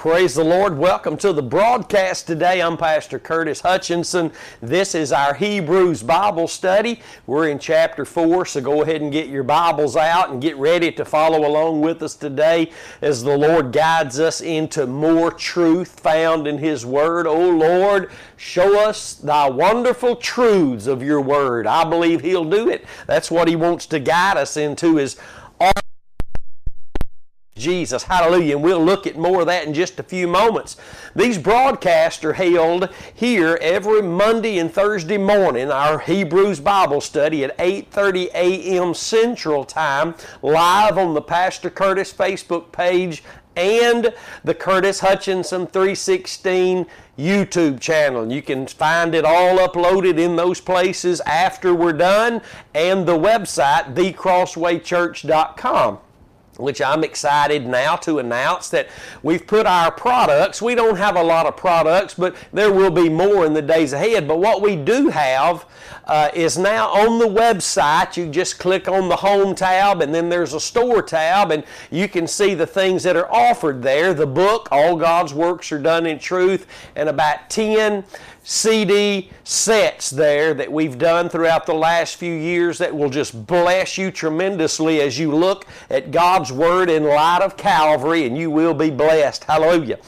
Praise the Lord. Welcome to the broadcast today. I'm Pastor Curtis Hutchinson. This is our Hebrews Bible study. We're in chapter 4, so go ahead and get your Bibles out and get ready to follow along with us today as the Lord guides us into more truth found in His Word. Oh Lord, show us thy wonderful truths of your Word. I believe He'll do it. That's what He wants to guide us into is all Jesus. Hallelujah. And we'll look at more of that in just a few moments. These broadcasts are held here every Monday and Thursday morning, our Hebrews Bible study at 8:30 a.m. Central Time, live on the Pastor Curtis Facebook page and the Curtis Hutchinson 316 YouTube channel. You can find it all uploaded in those places after we're done and the website thecrosswaychurch.com which I'm excited now to announce that we've put our products, we don't have a lot of products, but there will be more in the days ahead. But what we do have uh, is now on the website. You just click on the home tab and then there's a store tab and you can see the things that are offered there. The book, All God's Works Are Done in Truth, and about 10 CD sets there that we've done throughout the last few years that will just bless you tremendously as you look at God's Word in light of Calvary, and you will be blessed. Hallelujah.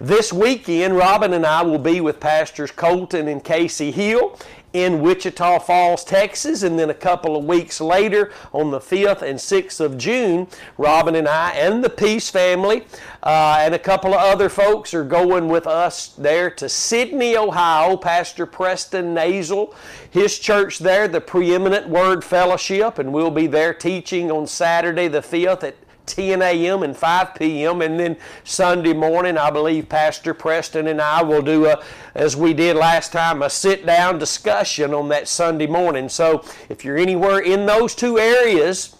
This weekend, Robin and I will be with Pastors Colton and Casey Hill in Wichita Falls, Texas, and then a couple of weeks later, on the 5th and 6th of June, Robin and I and the Peace family uh, and a couple of other folks are going with us there to Sidney, Ohio. Pastor Preston Nazel, his church there, the Preeminent Word Fellowship, and we'll be there teaching on Saturday the 5th at 10 a.m. and 5 p.m. And then Sunday morning, I believe Pastor Preston and I will do a, as we did last time, a sit down discussion on that Sunday morning. So if you're anywhere in those two areas,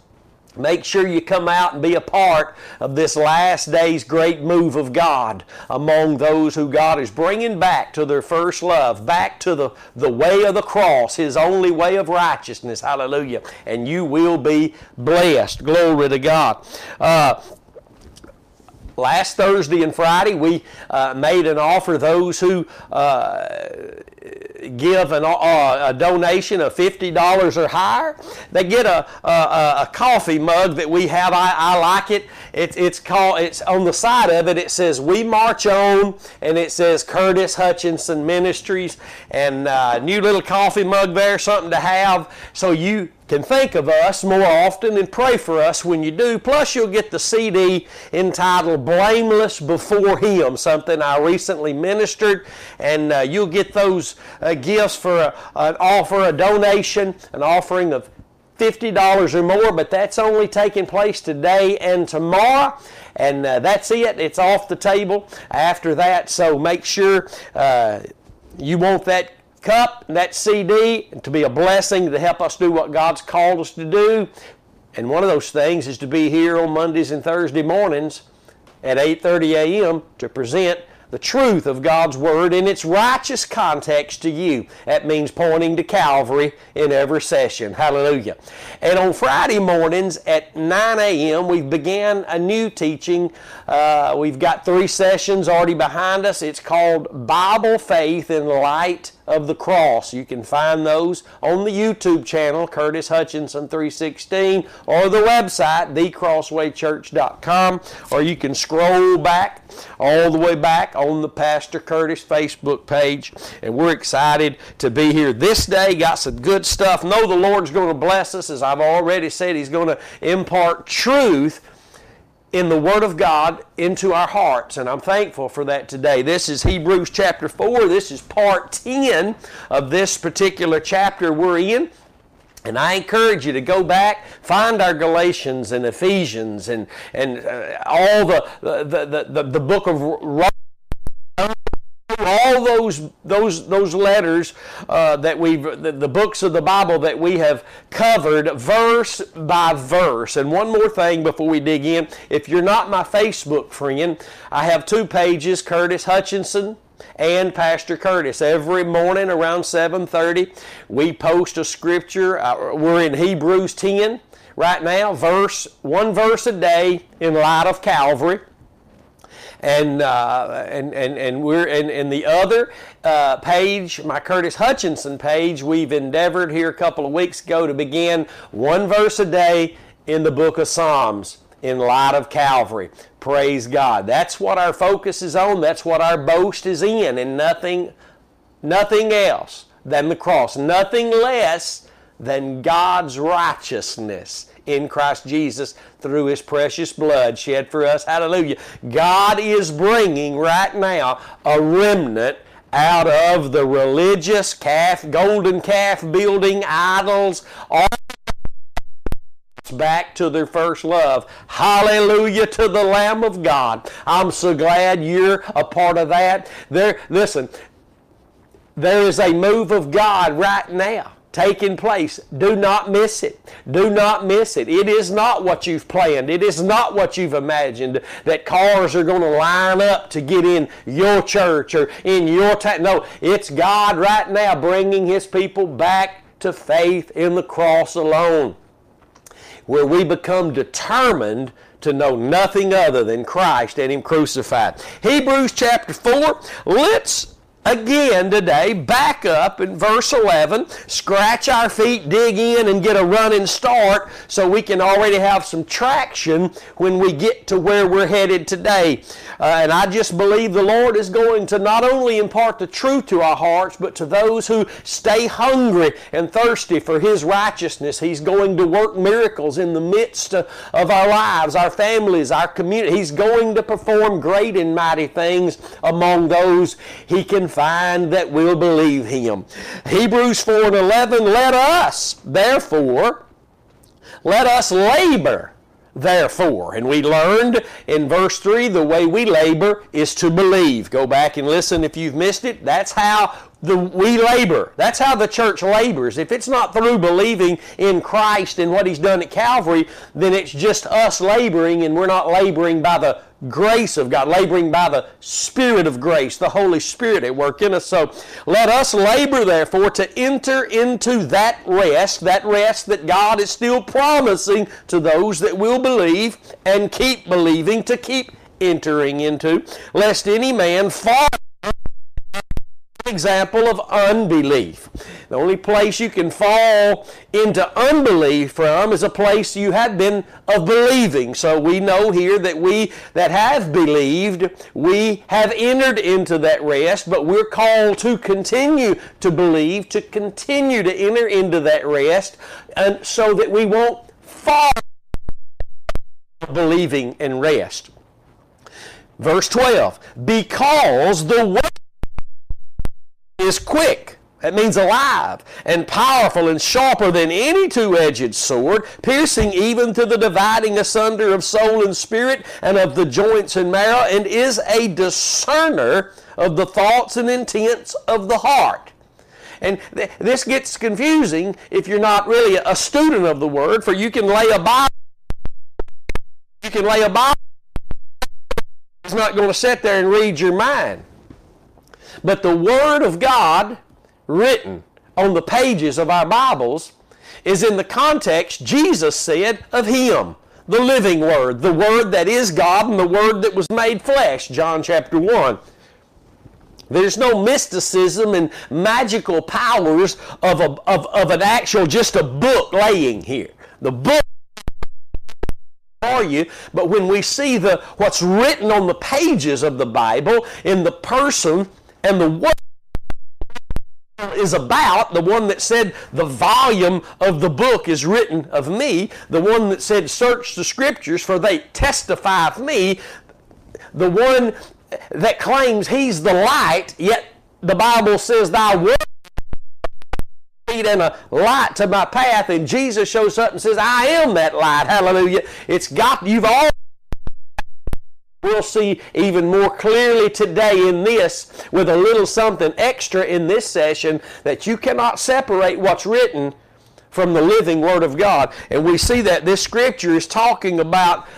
Make sure you come out and be a part of this last day's great move of God among those who God is bringing back to their first love, back to the, the way of the cross, His only way of righteousness. Hallelujah. And you will be blessed. Glory to God. Uh, last Thursday and Friday, we uh, made an offer those who uh, give an, uh, a donation of $50 or higher. They get a, a, a coffee mug that we have. I, I like it. it. It's called, it's on the side of it, it says We March On, and it says Curtis Hutchinson Ministries, and uh, new little coffee mug there, something to have. So you can think of us more often and pray for us when you do. Plus, you'll get the CD entitled Blameless Before Him, something I recently ministered, and uh, you'll get those uh, gifts for a, an offer, a donation, an offering of $50 or more, but that's only taking place today and tomorrow. And uh, that's it. It's off the table after that. So make sure uh, you want that cup, and that CD, to be a blessing to help us do what God's called us to do. And one of those things is to be here on Mondays and Thursday mornings at 8:30 a.m. to present the truth of God's Word in its righteous context to you. That means pointing to Calvary in every session. Hallelujah. And on Friday mornings at 9 a.m., we've began a new teaching. Uh, we've got three sessions already behind us. It's called Bible Faith in Light of the cross. You can find those on the YouTube channel, Curtis Hutchinson 316, or the website, thecrosswaychurch.com, or you can scroll back all the way back on the Pastor Curtis Facebook page. And we're excited to be here this day. Got some good stuff. Know the Lord's going to bless us. As I've already said, He's going to impart truth in the Word of God into our hearts, and I'm thankful for that today. This is Hebrews chapter 4. This is part 10 of this particular chapter we're in. And I encourage you to go back, find our Galatians and Ephesians and, and uh, all the, the, the, the, book of Romans all those those those letters uh, that we've the, the, books of the Bible that we have covered verse by verse. And one more thing before we dig in, if you're not my Facebook friend, I have two pages: Curtis Hutchinson and Pastor Curtis. Every morning around 7:30, we post a scripture. Uh, we're in Hebrews 10 right now, verse one verse a day in light of Calvary. And uh, and and and we're in, in the other uh, page, my Curtis Hutchinson page. We've endeavored here a couple of weeks ago to begin one verse a day in the book of Psalms in light of Calvary. Praise God. That's what our focus is on. That's what our boast is in, and nothing, nothing else than the cross. Nothing less than God's righteousness in Christ Jesus through His precious blood shed for us. Hallelujah. God is bringing right now a remnant out of the religious calf, golden calf building idols, all back to their first love. Hallelujah to the Lamb of God. I'm so glad you're a part of that. There, listen, there is a move of God right now taking place. Do not miss it. Do not miss it. It is not what you've planned. It is not what you've imagined that cars are going to line up to get in your church or in your town. No, it's God right now bringing His people back to faith in the cross alone, where we become determined to know nothing other than Christ and Him crucified. Hebrews chapter 4, let's again today, back up in verse 11, scratch our feet, dig in, and get a running start so we can already have some traction when we get to where we're headed today. Uh, and I just believe the Lord is going to not only impart the truth to our hearts, but to those who stay hungry and thirsty for His righteousness. He's going to work miracles in the midst of our lives, our families, our community. He's going to perform great and mighty things among those He can find that will believe him. Hebrews 4 and 11, let us, therefore, let us labor therefore. And we learned in verse 3 the way we labor is to believe. Go back and listen if you've missed it. That's how the, we labor. That's how the church labors. If it's not through believing in Christ and what He's done at Calvary, then it's just us laboring and we're not laboring by the grace of God, laboring by the Spirit of grace, the Holy Spirit at work in us. So let us labor, therefore, to enter into that rest, that rest that God is still promising to those that will believe and keep believing, to keep entering into, lest any man fall example of unbelief. The only place you can fall into unbelief from is a place you have been of believing. So we know here that we that have believed, we have entered into that rest, but we're called to continue to believe, to continue to enter into that rest, and so that we won't fall believing and rest. Verse 12, because the way is quick. That means alive and powerful and sharper than any two edged sword, piercing even to the dividing asunder of soul and spirit and of the joints and marrow, and is a discerner of the thoughts and intents of the heart. And th- this gets confusing if you're not really a student of the Word, for you can lay a Bible. You can lay a Bible. It's not going to sit there and read your mind. But the Word of God written on the pages of our Bibles is in the context Jesus said of Him, the living Word, the Word that is God and the Word that was made flesh, John chapter 1. There's no mysticism and magical powers of, a, of, of an actual, just a book laying here. The book for you, but when we see the what's written on the pages of the Bible in the person and the one is about, the one that said the volume of the book is written of me, the one that said search the scriptures for they testify of me, the one that claims he's the light, yet the Bible says thy word and a light to my path, and Jesus shows up and says, I am that light. Hallelujah. It's got you've all We'll see even more clearly today in this with a little something extra in this session that you cannot separate what's written from the living Word of God. And we see that this scripture is talking about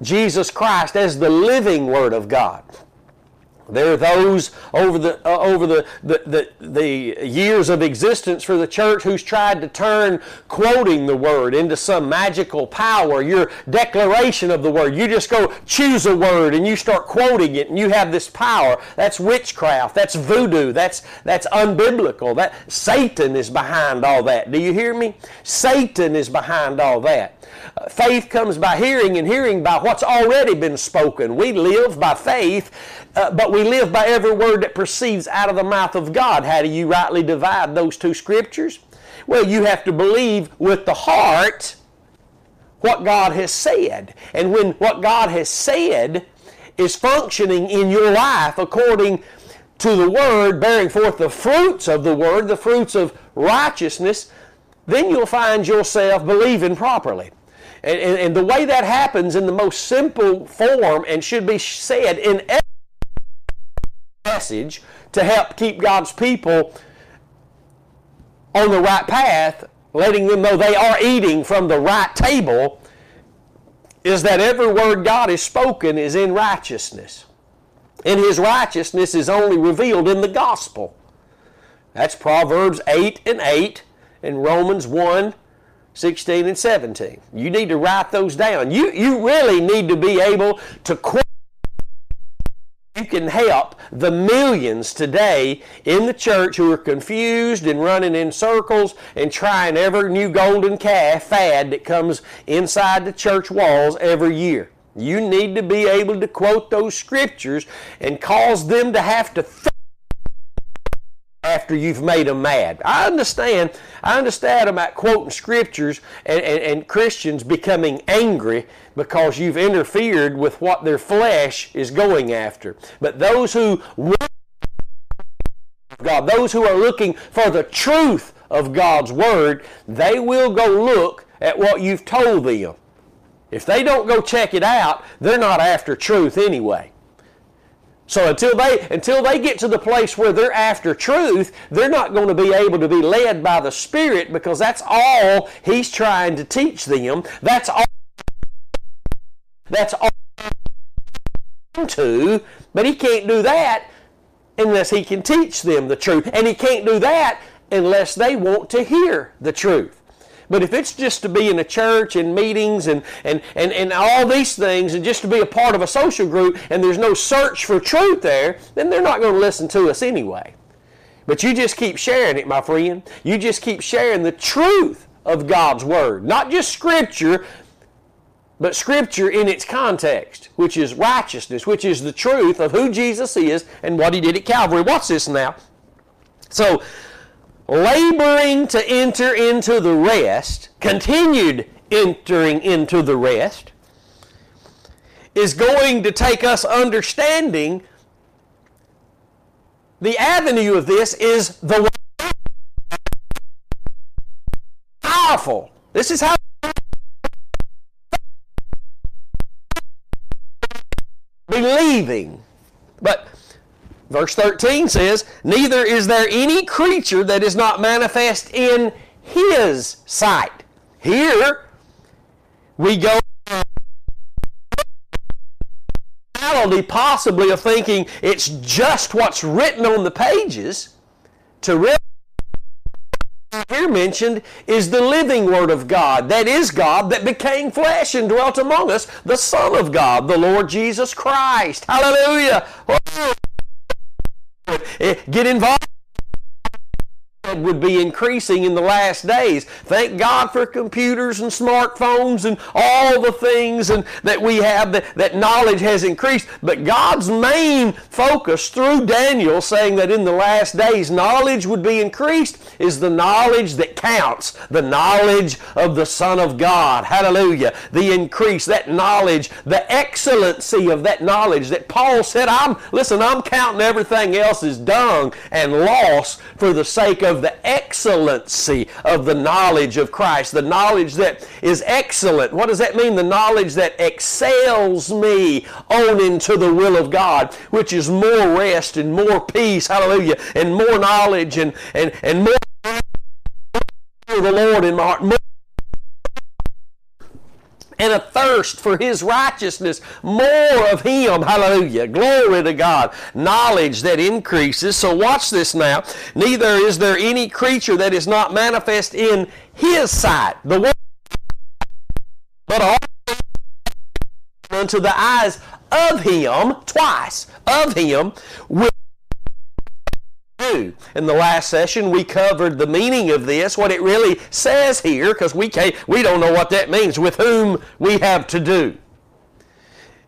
Jesus Christ as the living Word of God. There are those over the uh, over the, the, the, the years of existence for the church who's tried to turn quoting the word into some magical power. Your declaration of the word. You just go choose a word and you start quoting it and you have this power. That's witchcraft. That's voodoo. That's that's unbiblical. That Satan is behind all that. Do you hear me? Satan is behind all that. Uh, faith comes by hearing and hearing by what's already been spoken. We live by faith uh, but we live by every word that proceeds out of the mouth of God. How do you rightly divide those two scriptures? Well, you have to believe with the heart what God has said. And when what God has said is functioning in your life according to the Word, bearing forth the fruits of the Word, the fruits of righteousness, then you'll find yourself believing properly. And, and, and the way that happens in the most simple form and should be said in message to help keep God's people on the right path, letting them know they are eating from the right table, is that every word God has spoken is in righteousness. And His righteousness is only revealed in the gospel. That's Proverbs 8 and 8 and Romans 1 16 and 17. You need to write those down. You, you really need to be able to quote you can help the millions today in the church who are confused and running in circles and trying every new golden calf fad that comes inside the church walls every year. You need to be able to quote those scriptures and cause them to have to think after you've made them mad. I understand. I understand about quoting scriptures and, and, and, Christians becoming angry because you've interfered with what their flesh is going after. But those who God, those who are looking for the truth of God's Word, they will go look at what you've told them. If they don't go check it out, they're not after truth anyway. So until they until they get to the place where they're after truth, they're not going to be able to be led by the Spirit because that's all He's trying to teach them. That's all. That's all. To, but He can't do that unless He can teach them the truth, and He can't do that unless they want to hear the truth. But if it's just to be in a church and meetings and, and, and, and all these things and just to be a part of a social group and there's no search for truth there, then they're not going to listen to us anyway. But you just keep sharing it, my friend. You just keep sharing the truth of God's Word. Not just Scripture, but Scripture in its context, which is righteousness, which is the truth of who Jesus is and what He did at Calvary. Watch this now. So, laboring to enter into the rest, continued entering into the rest, is going to take us understanding the avenue of this is the powerful. This is how believing. But Verse 13 says, Neither is there any creature that is not manifest in his sight. Here, we go possibly of thinking it's just what's written on the pages to really here mentioned is the living Word of God. That is God that became flesh and dwelt among us, the Son of God, the Lord Jesus Christ. Hallelujah. Oh, Eh, get involved would be increasing in the last days. Thank God for computers and smartphones and all the things and that we have that, that knowledge has increased. But God's main focus through Daniel saying that in the last days knowledge would be increased is the knowledge that counts, the knowledge of the Son of God. Hallelujah. The increase, that knowledge, the excellency of that knowledge that Paul said, I'm listen, I'm counting everything else as dung and loss for the sake of the excellency of the knowledge of Christ, the knowledge that is excellent. What does that mean? The knowledge that excels me on into the will of God, which is more rest and more peace, hallelujah, and more knowledge and, and, and more the Lord in my heart. More and a thirst for his righteousness, more of him. Hallelujah. Glory to God. Knowledge that increases. So watch this now. Neither is there any creature that is not manifest in his sight. The but all unto the eyes of him, twice, of him, do. In the last session, we covered the meaning of this, what it really says here, because we can't, we don't know what that means. With whom we have to do.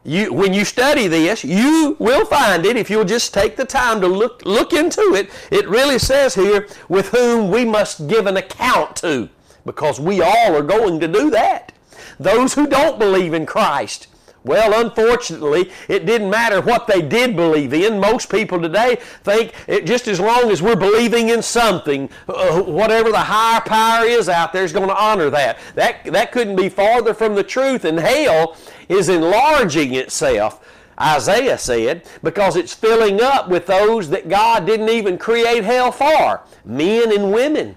You, when you study this, you will find it if you'll just take the time to look look into it. It really says here, with whom we must give an account to, because we all are going to do that. Those who don't believe in Christ, well, unfortunately, it didn't matter what they did believe in. Most people today think it, just as long as we're believing in something, uh, whatever the higher power is out there is going to honor that. That, that couldn't be farther from the truth. And hell is enlarging itself. Isaiah said, because it's filling up with those that God didn't even create hell for men and women.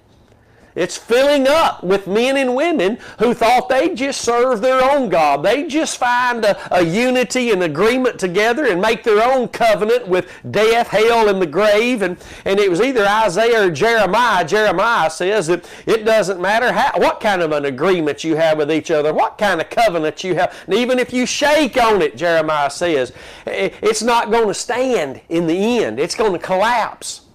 It's filling up with men and women who thought they'd just serve their own God. They'd just find a, a unity and agreement together and make their own covenant with death, hell, and the grave. And, and it was either Isaiah or Jeremiah. Jeremiah says that it doesn't matter how, what kind of an agreement you have with each other, what kind of covenant you have. And even if you shake on it, Jeremiah says, it's not going to stand in the end. It's going to collapse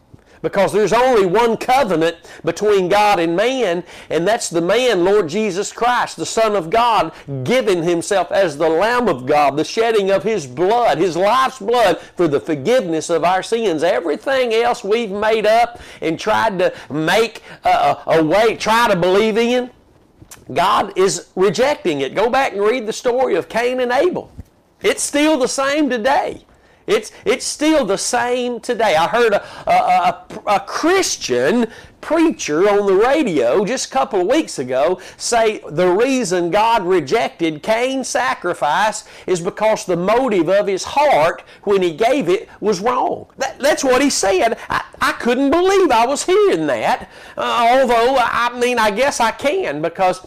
because there's only one covenant between God and man, and that's the man, Lord Jesus Christ, the Son of God, giving himself as the Lamb of God, the shedding of his blood, his life's blood, for the forgiveness of our sins. Everything else we've made up and tried to make a, a way, try to believe in, God is rejecting it. Go back and read the story of Cain and Abel. It's still the same today. It's, it's still the same today. I heard a, a, a, a, Christian preacher on the radio just a couple of weeks ago say the reason God rejected Cain's sacrifice is because the motive of his heart when he gave it was wrong. That, that's what he said. I, I couldn't believe I was hearing that, uh, although I mean, I guess I can because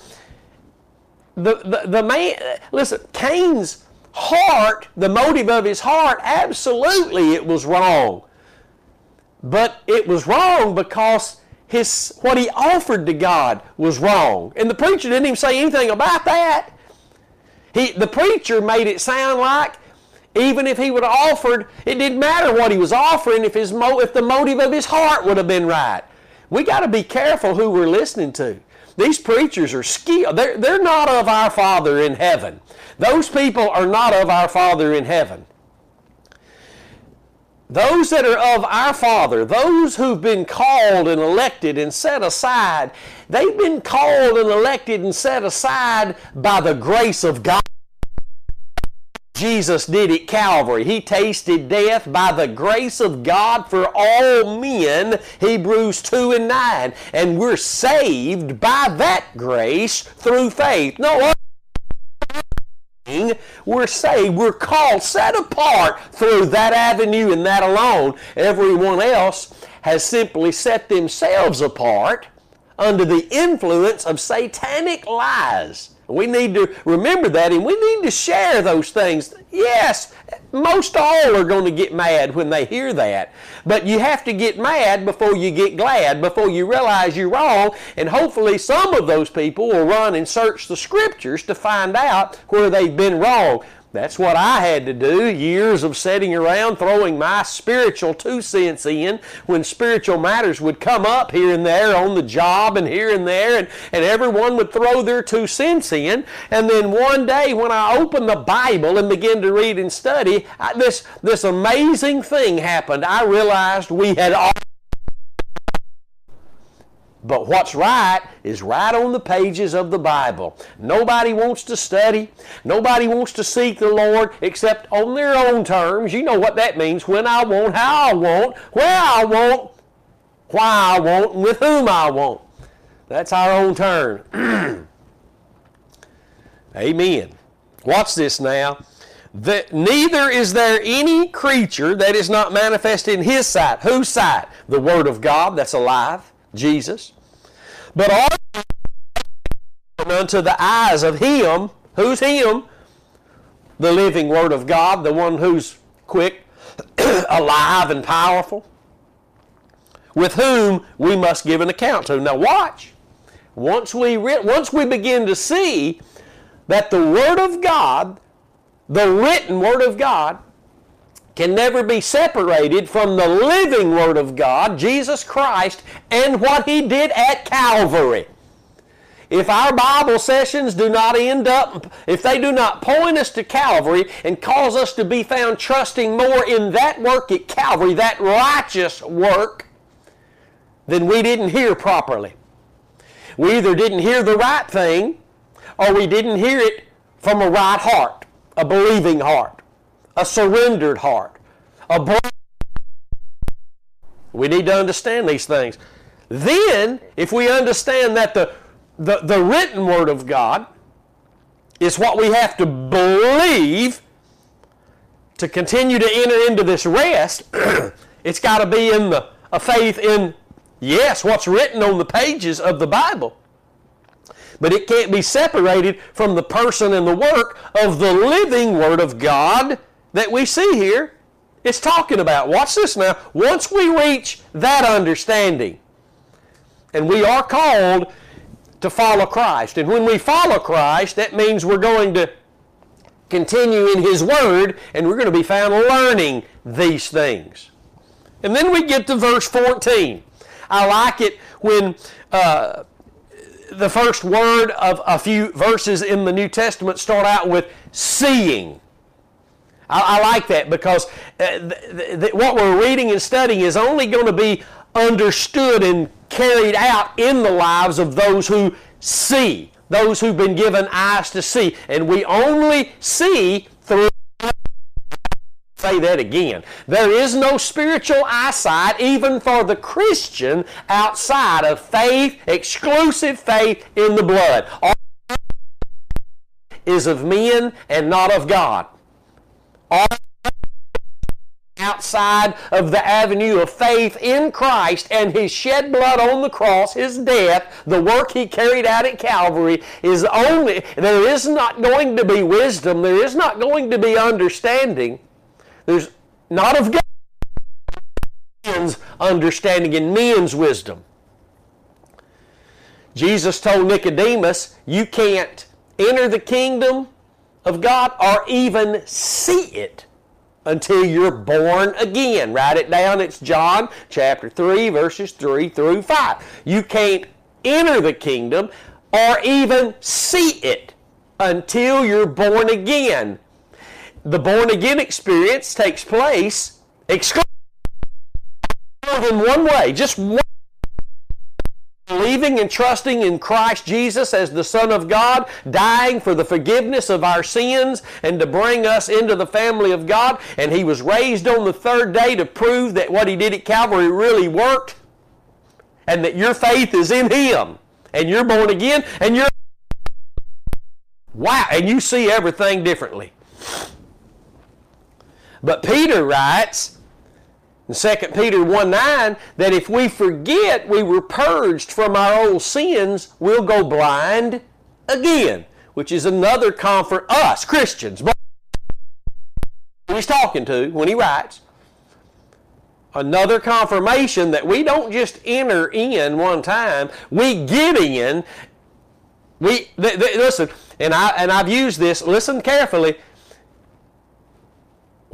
the, the, the man, listen, Cain's heart, the motive of his heart, absolutely it was wrong. But it was wrong because his what he offered to God was wrong. And the preacher didn't even say anything about that. He, the preacher made it sound like even if he would have offered, it didn't matter what he was offering if, his mo- if the motive of his heart would have been right. We got to be careful who we're listening to. These preachers are skilled. They're, they're not of our Father in heaven. Those people are not of our Father in heaven. Those that are of our Father, those who've been called and elected and set aside, they've been called and elected and set aside by the grace of God. Jesus did at Calvary. He tasted death by the grace of God for all men, Hebrews 2 and 9. And we're saved by that grace through faith. No we're saved, we're called, set apart through that avenue and that alone. Everyone else has simply set themselves apart under the influence of satanic lies. We need to remember that and we need to share those things. Yes, most all are going to get mad when they hear that. But you have to get mad before you get glad, before you realize you're wrong. And hopefully, some of those people will run and search the scriptures to find out where they've been wrong. That's what I had to do. Years of sitting around throwing my spiritual two cents in when spiritual matters would come up here and there on the job and here and there, and, and everyone would throw their two cents in. And then one day when I opened the Bible and began to read and study, I, this, this amazing thing happened. I realized we had all but what's right is right on the pages of the Bible. Nobody wants to study. Nobody wants to seek the Lord except on their own terms. You know what that means. When I want, how I want, where I want, why I want, and with whom I want. That's our own turn. Amen. Watch this now. That neither is there any creature that is not manifested in his sight. Whose sight? The Word of God that's alive, Jesus but all unto the eyes of him Who's Him? The living Word of God, the one who's quick, alive, and powerful, with whom we must give an account to. Now, watch. Once we, re- once we begin to see that the Word of God, the written Word of God, can never be separated from the living Word of God, Jesus Christ, and what He did at Calvary. If our Bible sessions do not end up, if they do not point us to Calvary and cause us to be found trusting more in that work at Calvary, that righteous work, then we didn't hear properly. We either didn't hear the right thing or we didn't hear it from a right heart, a believing heart, a surrendered heart, a we need to understand these things. Then, if we understand that the, the, the written Word of God is what we have to believe to continue to enter into this rest, it's got to be in the a faith in Yes, what's written on the pages of the Bible. But it can't be separated from the person and the work of the living Word of God that we see here. It's talking about. Watch this now. Once we reach that understanding, and we are called to follow Christ. And when we follow Christ, that means we're going to continue in His Word and we're going to be found learning these things. And then we get to verse 14. I like it when uh, the first word of a few verses in the New Testament start out with seeing. I, I like that because uh, th- th- what we're reading and studying is only going to be understood and carried out in the lives of those who see, those who've been given eyes to see. And we only see through say that again. There is no spiritual eyesight, even for the Christian, outside of faith, exclusive faith in the blood. All is of men and not of God. All outside of the avenue of faith in Christ and His shed blood on the cross, His death, the work He carried out at Calvary is only, there is not going to be wisdom, there is not going to be understanding there's not of God, men's understanding and men's wisdom. Jesus told Nicodemus, you can't enter the kingdom of God or even see it until you're born again. Write it down. It's John chapter 3, verses 3 through 5. You can't enter the kingdom or even see it until you're born again the born again experience takes place exclusively than one way, just one believing and trusting in Christ Jesus as the Son of God, dying for the forgiveness of our sins and to bring us into the family of God. And He was raised on the third day to prove that what He did at Calvary really worked and that your faith is in Him and you're born again and you're. Wow, and you see everything differently. But Peter writes in 2 Peter 1 9 that if we forget we were purged from our old sins, we'll go blind again, which is another comfort, us Christians. He's talking to when he writes another confirmation that we don't just enter in one time, we get in. We th- th- listen, and I and I've used this. Listen carefully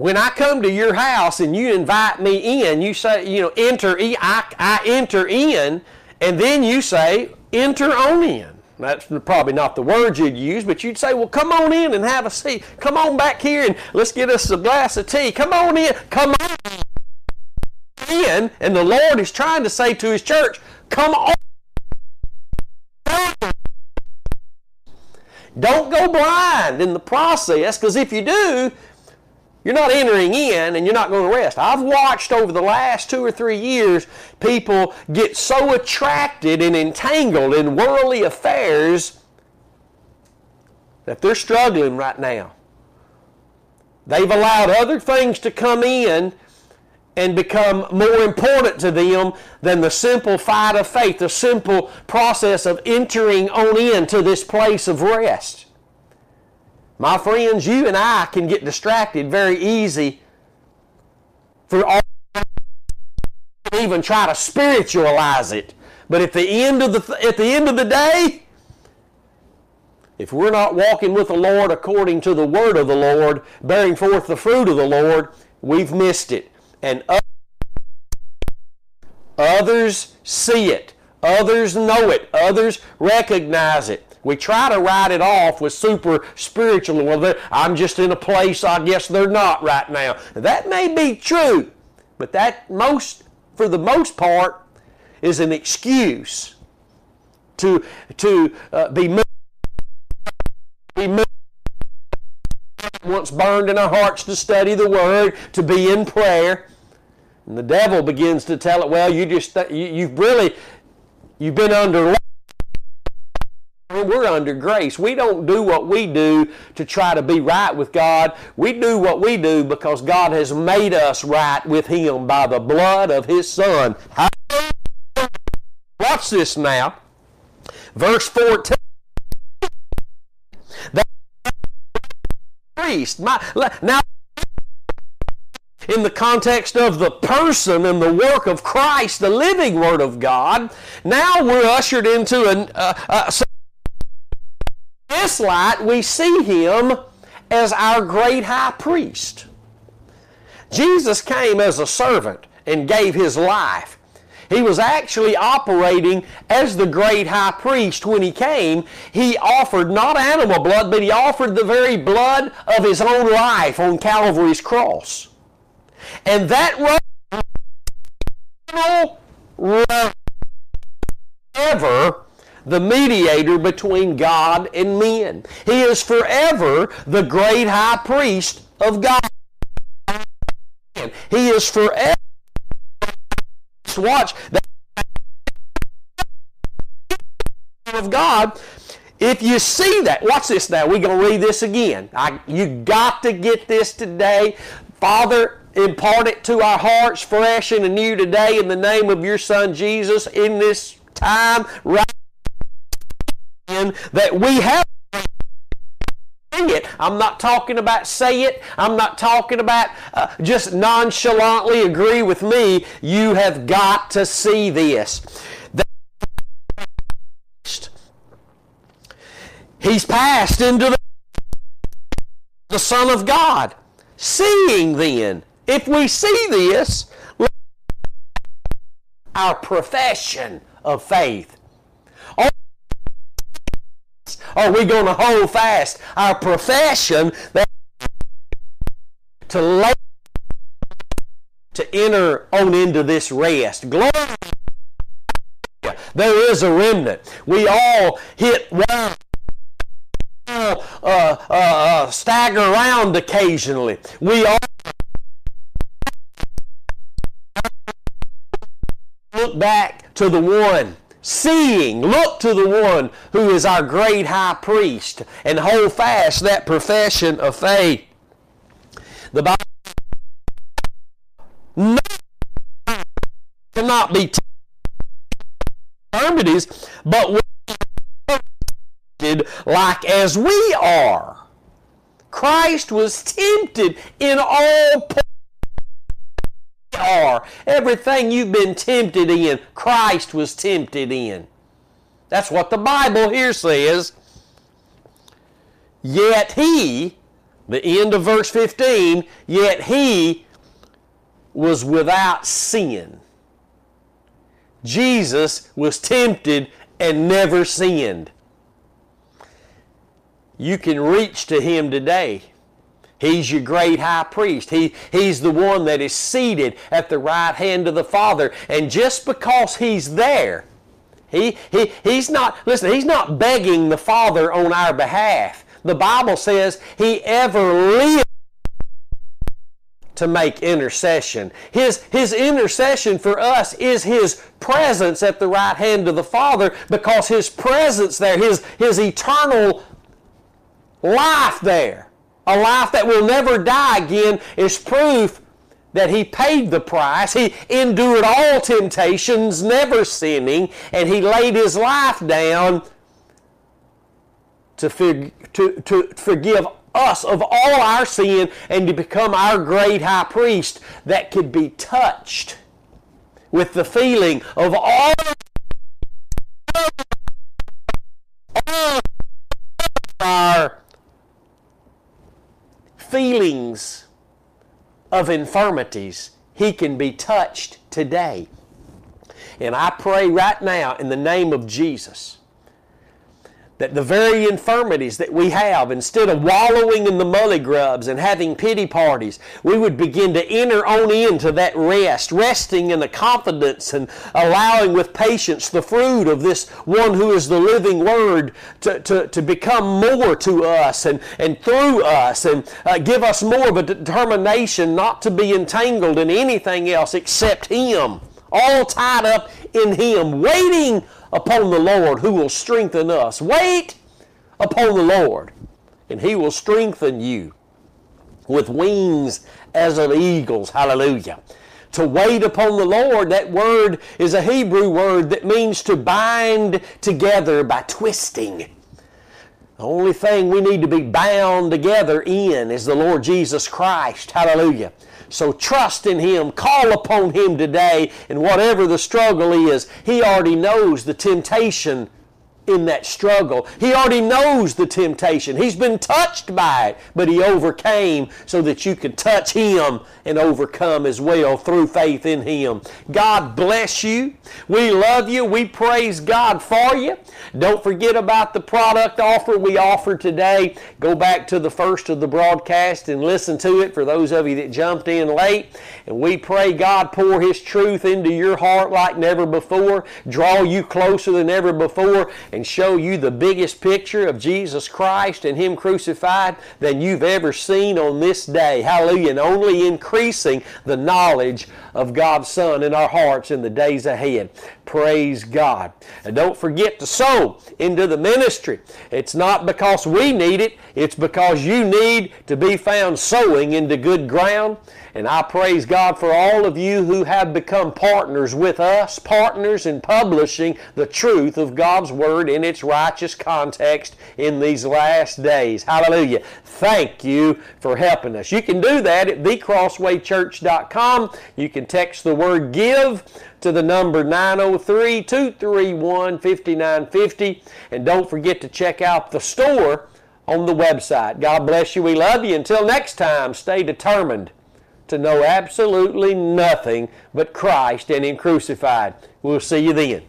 when I come to your house and you invite me in, you say, you know, enter, I, I enter in, and then you say, enter on in. That's probably not the words you'd use, but you'd say, well, come on in and have a seat. Come on back here and let's get us a glass of tea. Come on in. Come on in. And the Lord is trying to say to His church, come on. Don't go blind in the process, because if you do, you're not entering in and you're not going to rest. I've watched over the last two or three years people get so attracted and entangled in worldly affairs that they're struggling right now. They've allowed other things to come in and become more important to them than the simple fight of faith, the simple process of entering on in to this place of rest. My friends, you and I can get distracted very easy for all even try to spiritualize it. But at the end of the at the end of the day, if we're not walking with the Lord according to the word of the Lord, bearing forth the fruit of the Lord, we've missed it. And others see it. Others know it. Others recognize it. We try to write it off with super spiritual. Well, I'm just in a place I guess they're not right now. That may be true, but that most, for the most part, is an excuse to to uh, be moved, be moved once burned in our hearts to study the Word, to be in prayer. And the devil begins to tell it, well, you just, you, you've really, you've been under we're under grace. We don't do what we do to try to be right with God. We do what we do because God has made us right with Him by the blood of His Son. Watch this now. Verse 14. That priest. My, now, in the context of the person and the work of Christ, the living Word of God, now we're ushered into an, uh, uh, this light, we see him as our great high priest. Jesus came as a servant and gave his life. He was actually operating as the great high priest when he came. He offered not animal blood, but he offered the very blood of his own life on Calvary's cross. And that ever the mediator between God and men. He is forever the great high priest of God. He is forever. Watch that of God. If you see that, watch this now. We're going to read this again. I, you got to get this today. Father, impart it to our hearts fresh and anew today in the name of your Son Jesus in this time right that we have it. I'm not talking about say it. I'm not talking about uh, just nonchalantly agree with me. You have got to see this. He's passed into the, the Son of God. Seeing then, if we see this, our profession of faith are we going to hold fast our profession that to lay, to enter on into this rest? Glory. There is a remnant. We all hit one. Uh, uh, uh, stagger around occasionally. We all look back to the one seeing, look to the one who is our great high priest and hold fast that profession of faith. The Bible cannot be infirmities, but like as we are. Christ was tempted in all points are. Everything you've been tempted in, Christ was tempted in. That's what the Bible here says. Yet he, the end of verse 15, yet he was without sin. Jesus was tempted and never sinned. You can reach to him today He's your great high priest. He, he's the one that is seated at the right hand of the Father. And just because He's there, he, he, he's not, listen, He's not begging the Father on our behalf. The Bible says He ever lives to make intercession. His, his intercession for us is His presence at the right hand of the Father because His presence there, His, his eternal life there a life that will never die again is proof that he paid the price. He endured all temptations, never sinning, and he laid his life down to, to, to forgive us of all our sin and to become our great high priest that could be touched with the feeling of all our feelings of infirmities, he can be touched today. And I pray right now in the name of Jesus that the very infirmities that we have, instead of wallowing in the mully grubs and having pity parties, we would begin to enter on into that rest, resting in the confidence and allowing with patience the fruit of this one who is the living Word to, to, to become more to us and, and through us and uh, give us more of a determination not to be entangled in anything else except Him, all tied up in Him, waiting upon the Lord who will strengthen us. Wait upon the Lord, and He will strengthen you with wings as of eagles. Hallelujah. To wait upon the Lord, that word is a Hebrew word that means to bind together by twisting. The only thing we need to be bound together in is the Lord Jesus Christ. Hallelujah. So trust in Him. Call upon Him today. And whatever the struggle is, He already knows the temptation in that struggle. He already knows the temptation. He's been touched by it, but he overcame so that you could touch him and overcome as well through faith in him. God bless you. We love you. We praise God for you. Don't forget about the product offer we offered today. Go back to the first of the broadcast and listen to it for those of you that jumped in late. And we pray God pour his truth into your heart like never before, draw you closer than ever before and show you the biggest picture of Jesus Christ and Him crucified than you've ever seen on this day. Hallelujah. And only increasing the knowledge of God's Son in our hearts in the days ahead. Praise God. And don't forget to sow into the ministry. It's not because we need it, it's because you need to be found sowing into good ground. And I praise God for all of you who have become partners with us, partners in publishing the truth of God's Word in its righteous context in these last days. Hallelujah. Thank you for helping us. You can do that at thecrosswaychurch.com. You can text the word give to the number 903 231 5950. And don't forget to check out the store on the website. God bless you. We love you. Until next time, stay determined to know absolutely nothing but Christ and Him crucified. We'll see you then.